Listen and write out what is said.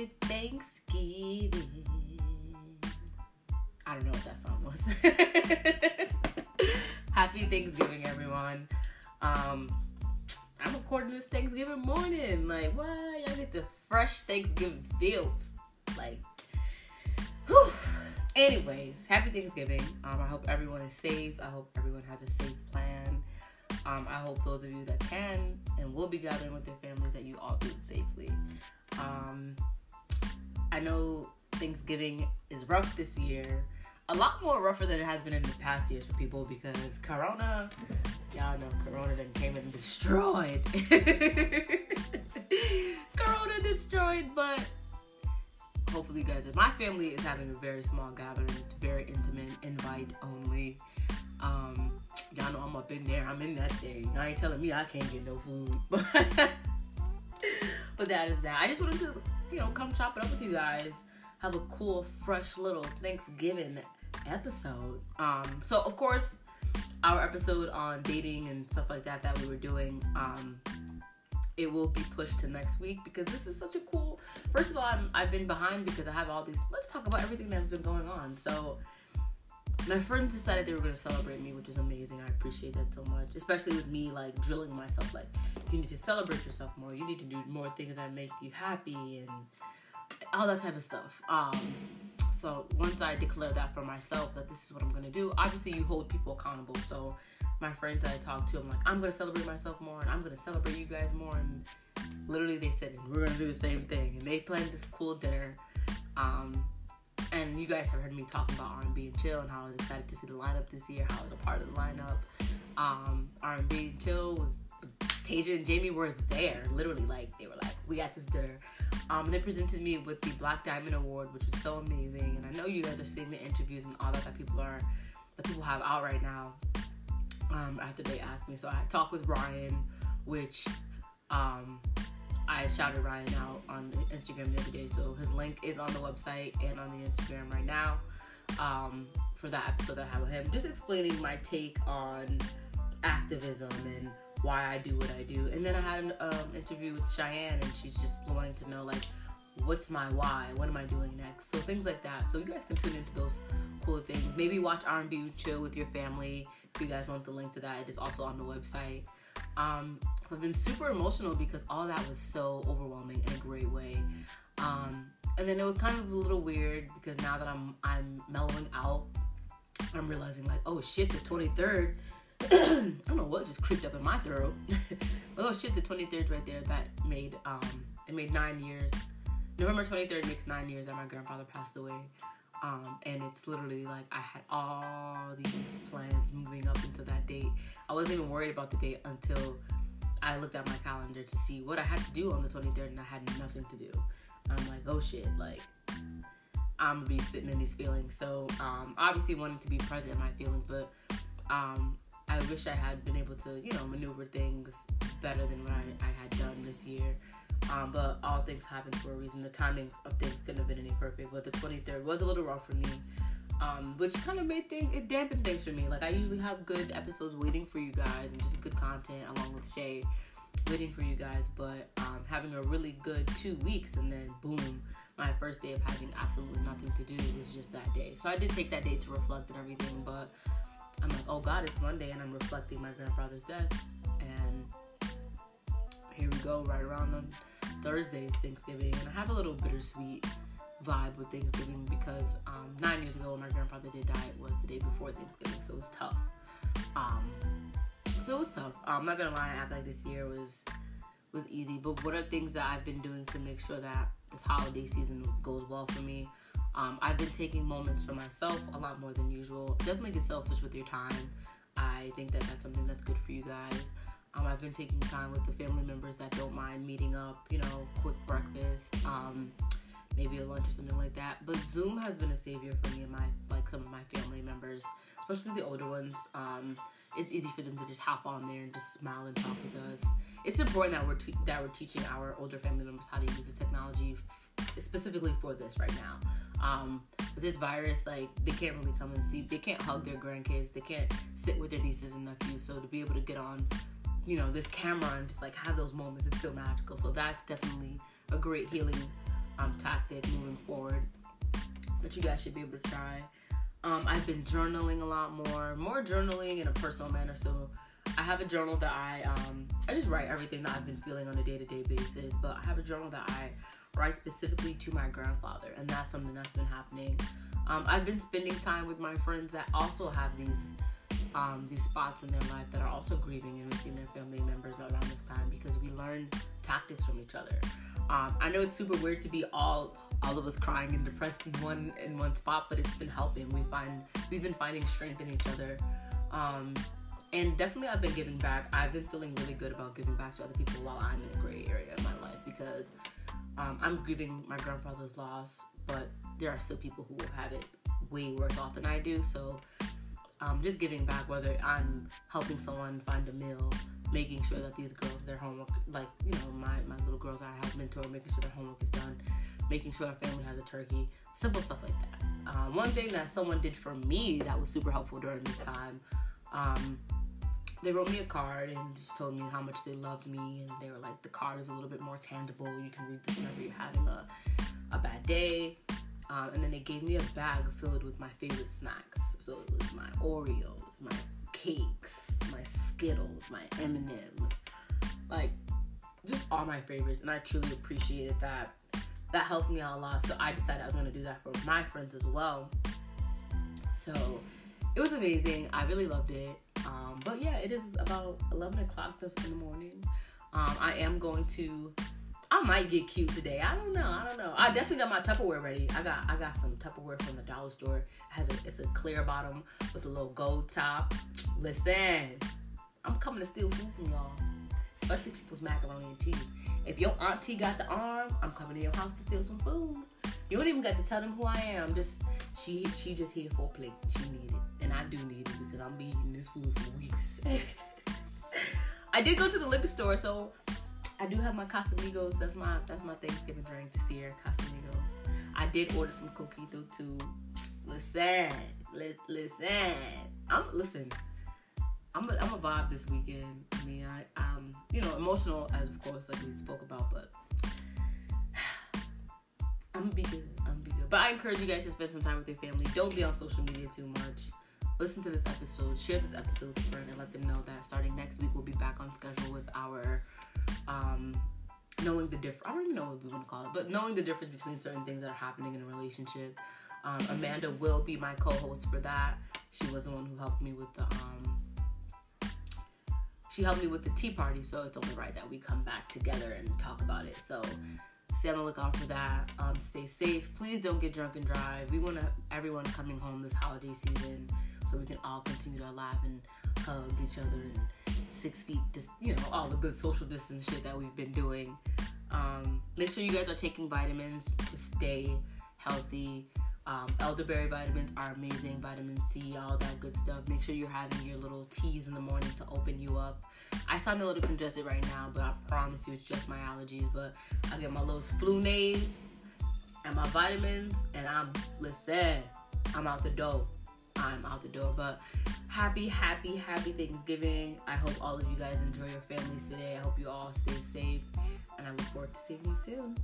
Happy Thanksgiving. I don't know what that song was. Happy Thanksgiving, everyone. Um, I'm recording this Thanksgiving morning. Like, why y'all get the fresh Thanksgiving feels? Like, whew. Anyways, happy Thanksgiving. Um, I hope everyone is safe. I hope everyone has a safe plan. Um, I hope those of you that can and will be gathering with their families that you all do it safely. Um, I know Thanksgiving is rough this year. A lot more rougher than it has been in the past years for people because Corona, y'all know Corona then came and destroyed. corona destroyed, but hopefully you guys. My family is having a very small gathering. It's very intimate, invite only. Um, y'all know I'm up in there. I'm in that thing. I ain't telling me I can't get no food, but but that is that. I just wanted to, you know, come chop it up with you guys. Have a cool, fresh little Thanksgiving episode. Um, so of course, our episode on dating and stuff like that that we were doing, um, it will be pushed to next week because this is such a cool. First of all, I'm, I've been behind because I have all these. Let's talk about everything that's been going on. So my friends decided they were going to celebrate me, which was amazing. I appreciate that so much, especially with me like drilling myself. Like, you need to celebrate yourself more. You need to do more things that make you happy and all that type of stuff. Um, so once I declare that for myself that this is what I'm going to do, obviously you hold people accountable. So my friends I talk to, I'm like, I'm going to celebrate myself more, and I'm going to celebrate you guys more. And literally, they said we're going to do the same thing, and they planned this cool dinner. Um, and you guys have heard me talking about R&B and chill and how I was excited to see the lineup this year, how I was a part of the lineup. Um, R&B and chill was Tasia and Jamie were there, literally like they were like, we got this dinner. Um, and they presented me with the Black Diamond Award, which was so amazing. And I know you guys are seeing the interviews and all that that people are that people have out right now. Um, after they asked me, so I talked with Ryan, which um, I shouted Ryan out on Instagram the other day. So his link is on the website and on the Instagram right now um, for that episode that I have with him. Just explaining my take on activism and why I do what I do. And then I had an um, interview with Cheyenne, and she's just wanting to know like, what's my why? What am I doing next? So things like that. So you guys can tune into those cool things. Maybe watch R&B chill with your family. If you guys want the link to that, it is also on the website. Um, so I've been super emotional because all that was so overwhelming in a great way. Um, and then it was kind of a little weird because now that I'm I'm mellowing out, I'm realizing like, oh shit, the 23rd. I don't know what just creeped up in my throat. but oh shit, the 23rd right there that made um it made nine years. November 23rd makes nine years that my grandfather passed away. Um, and it's literally like I had all these plans moving up into that date. I wasn't even worried about the date until I looked at my calendar to see what I had to do on the 23rd, and I had nothing to do. I'm like, oh shit, like I'm gonna be sitting in these feelings. So um, obviously wanting to be present in my feelings, but um, I wish I had been able to, you know, maneuver things better than what I, I had done this year. Um, but all things happen for a reason. The timing of things couldn't have been any perfect. But the 23rd was a little rough for me, um, which kind of made things, it dampened things for me. Like, I usually have good episodes waiting for you guys and just good content along with Shay waiting for you guys. But um, having a really good two weeks and then boom, my first day of having absolutely nothing to do was just that day. So I did take that day to reflect and everything. But I'm like, oh God, it's Monday and I'm reflecting my grandfather's death. Here we go, right around on Thursday's Thanksgiving. And I have a little bittersweet vibe with Thanksgiving because um, nine years ago when my grandfather did die, it was the day before Thanksgiving, so it was tough. Um, so it was tough. I'm not gonna lie, I act like this year was was easy. But what are things that I've been doing to make sure that this holiday season goes well for me? Um, I've been taking moments for myself a lot more than usual. Definitely get selfish with your time. I think that that's something that's good for you guys. Um, I've been taking time with the family members that don't mind meeting up, you know, quick breakfast, um, maybe a lunch or something like that. But Zoom has been a savior for me and my like some of my family members, especially the older ones. Um, it's easy for them to just hop on there and just smile and talk with us. It's important that we're that we're teaching our older family members how to use the technology specifically for this right now. Um, this virus, like they can't really come and see, they can't hug their grandkids, they can't sit with their nieces and nephews. So to be able to get on, you know, this camera and just like have those moments, it's still magical. So that's definitely a great healing um, tactic moving forward that you guys should be able to try. Um, I've been journaling a lot more, more journaling in a personal manner. So I have a journal that I um, I just write everything that I've been feeling on a day to day basis. But I have a journal that I write specifically to my grandfather, and that's something that's been happening. Um, I've been spending time with my friends that also have these um, these spots in their life that are also grieving and missing their family members around this time because we learn tactics from each other. Um, I know it's super weird to be all all of us crying and depressed in one in one spot, but it's been helping. We find we've been finding strength in each other. Um, and definitely I've been giving back. I've been feeling really good about giving back to other people while I'm in a gray area in my life because um, I'm grieving my grandfather's loss, but there are still people who will have it way worse off than I do. So um, just giving back, whether I'm helping someone find a meal, making sure that these girls, their homework, like, you know, my, my little girls I have mentor, making sure their homework is done, making sure our family has a turkey, simple stuff like that. Um, one thing that someone did for me that was super helpful during this time, um, they wrote me a card and just told me how much they loved me, and they were like, the card is a little bit more tangible. You can read this whenever you're having a, a bad day. Um, and then they gave me a bag filled with my favorite snacks. So it was my Oreos, my cakes, my Skittles, my M&Ms, like just all my favorites. And I truly appreciated that. That helped me out a lot. So I decided I was gonna do that for my friends as well. So it was amazing. I really loved it. Um, but yeah, it is about 11 o'clock in the morning. Um, I am going to I might get cute today. I don't know. I don't know. I definitely got my Tupperware ready. I got I got some Tupperware from the dollar store. It has a it's a clear bottom with a little gold top. Listen, I'm coming to steal food from y'all, especially people's macaroni and cheese. If your auntie got the arm, I'm coming to your house to steal some food. You don't even got to tell them who I am. Just she she just here for a plate. She need it, and I do need it because I'm be eating this food for weeks. I did go to the liquor store, so I do have my Casamigos. That's my that's my Thanksgiving drink this year. Casamigos. I did order some coquito too. Listen, li- listen. I'm listen. I'm a, I'm a vibe this weekend. I mean, I um you know emotional as of course like we spoke about, but I'm gonna be good. I'm gonna be good. But I encourage you guys to spend some time with your family. Don't be on social media too much. Listen to this episode. Share this episode with a friend and let them know that starting next week we'll be back on schedule with our knowing the difference. I don't even know what we want to call it, but knowing the difference between certain things that are happening in a relationship. Um, Amanda will be my co-host for that. She was the one who helped me with the um, she helped me with the tea party, so it's only right that we come back together and talk about it. So stay on the lookout for that. Um, stay safe. Please don't get drunk and drive. We want everyone coming home this holiday season so we can all continue to laugh and hug each other and six feet, just you know, all the good social distance shit that we've been doing. Um, make sure you guys are taking vitamins to stay healthy. Um, elderberry vitamins are amazing. Vitamin C, all that good stuff. Make sure you're having your little teas in the morning to open you up. I sound a little congested right now, but I promise you it's just my allergies. But I get my little Flonase and my vitamins, and I'm listen. I'm out the door. I'm out the door. But happy, happy, happy Thanksgiving. I hope all of you guys enjoy your families today. I hope you all stay safe. And I look forward to seeing you soon.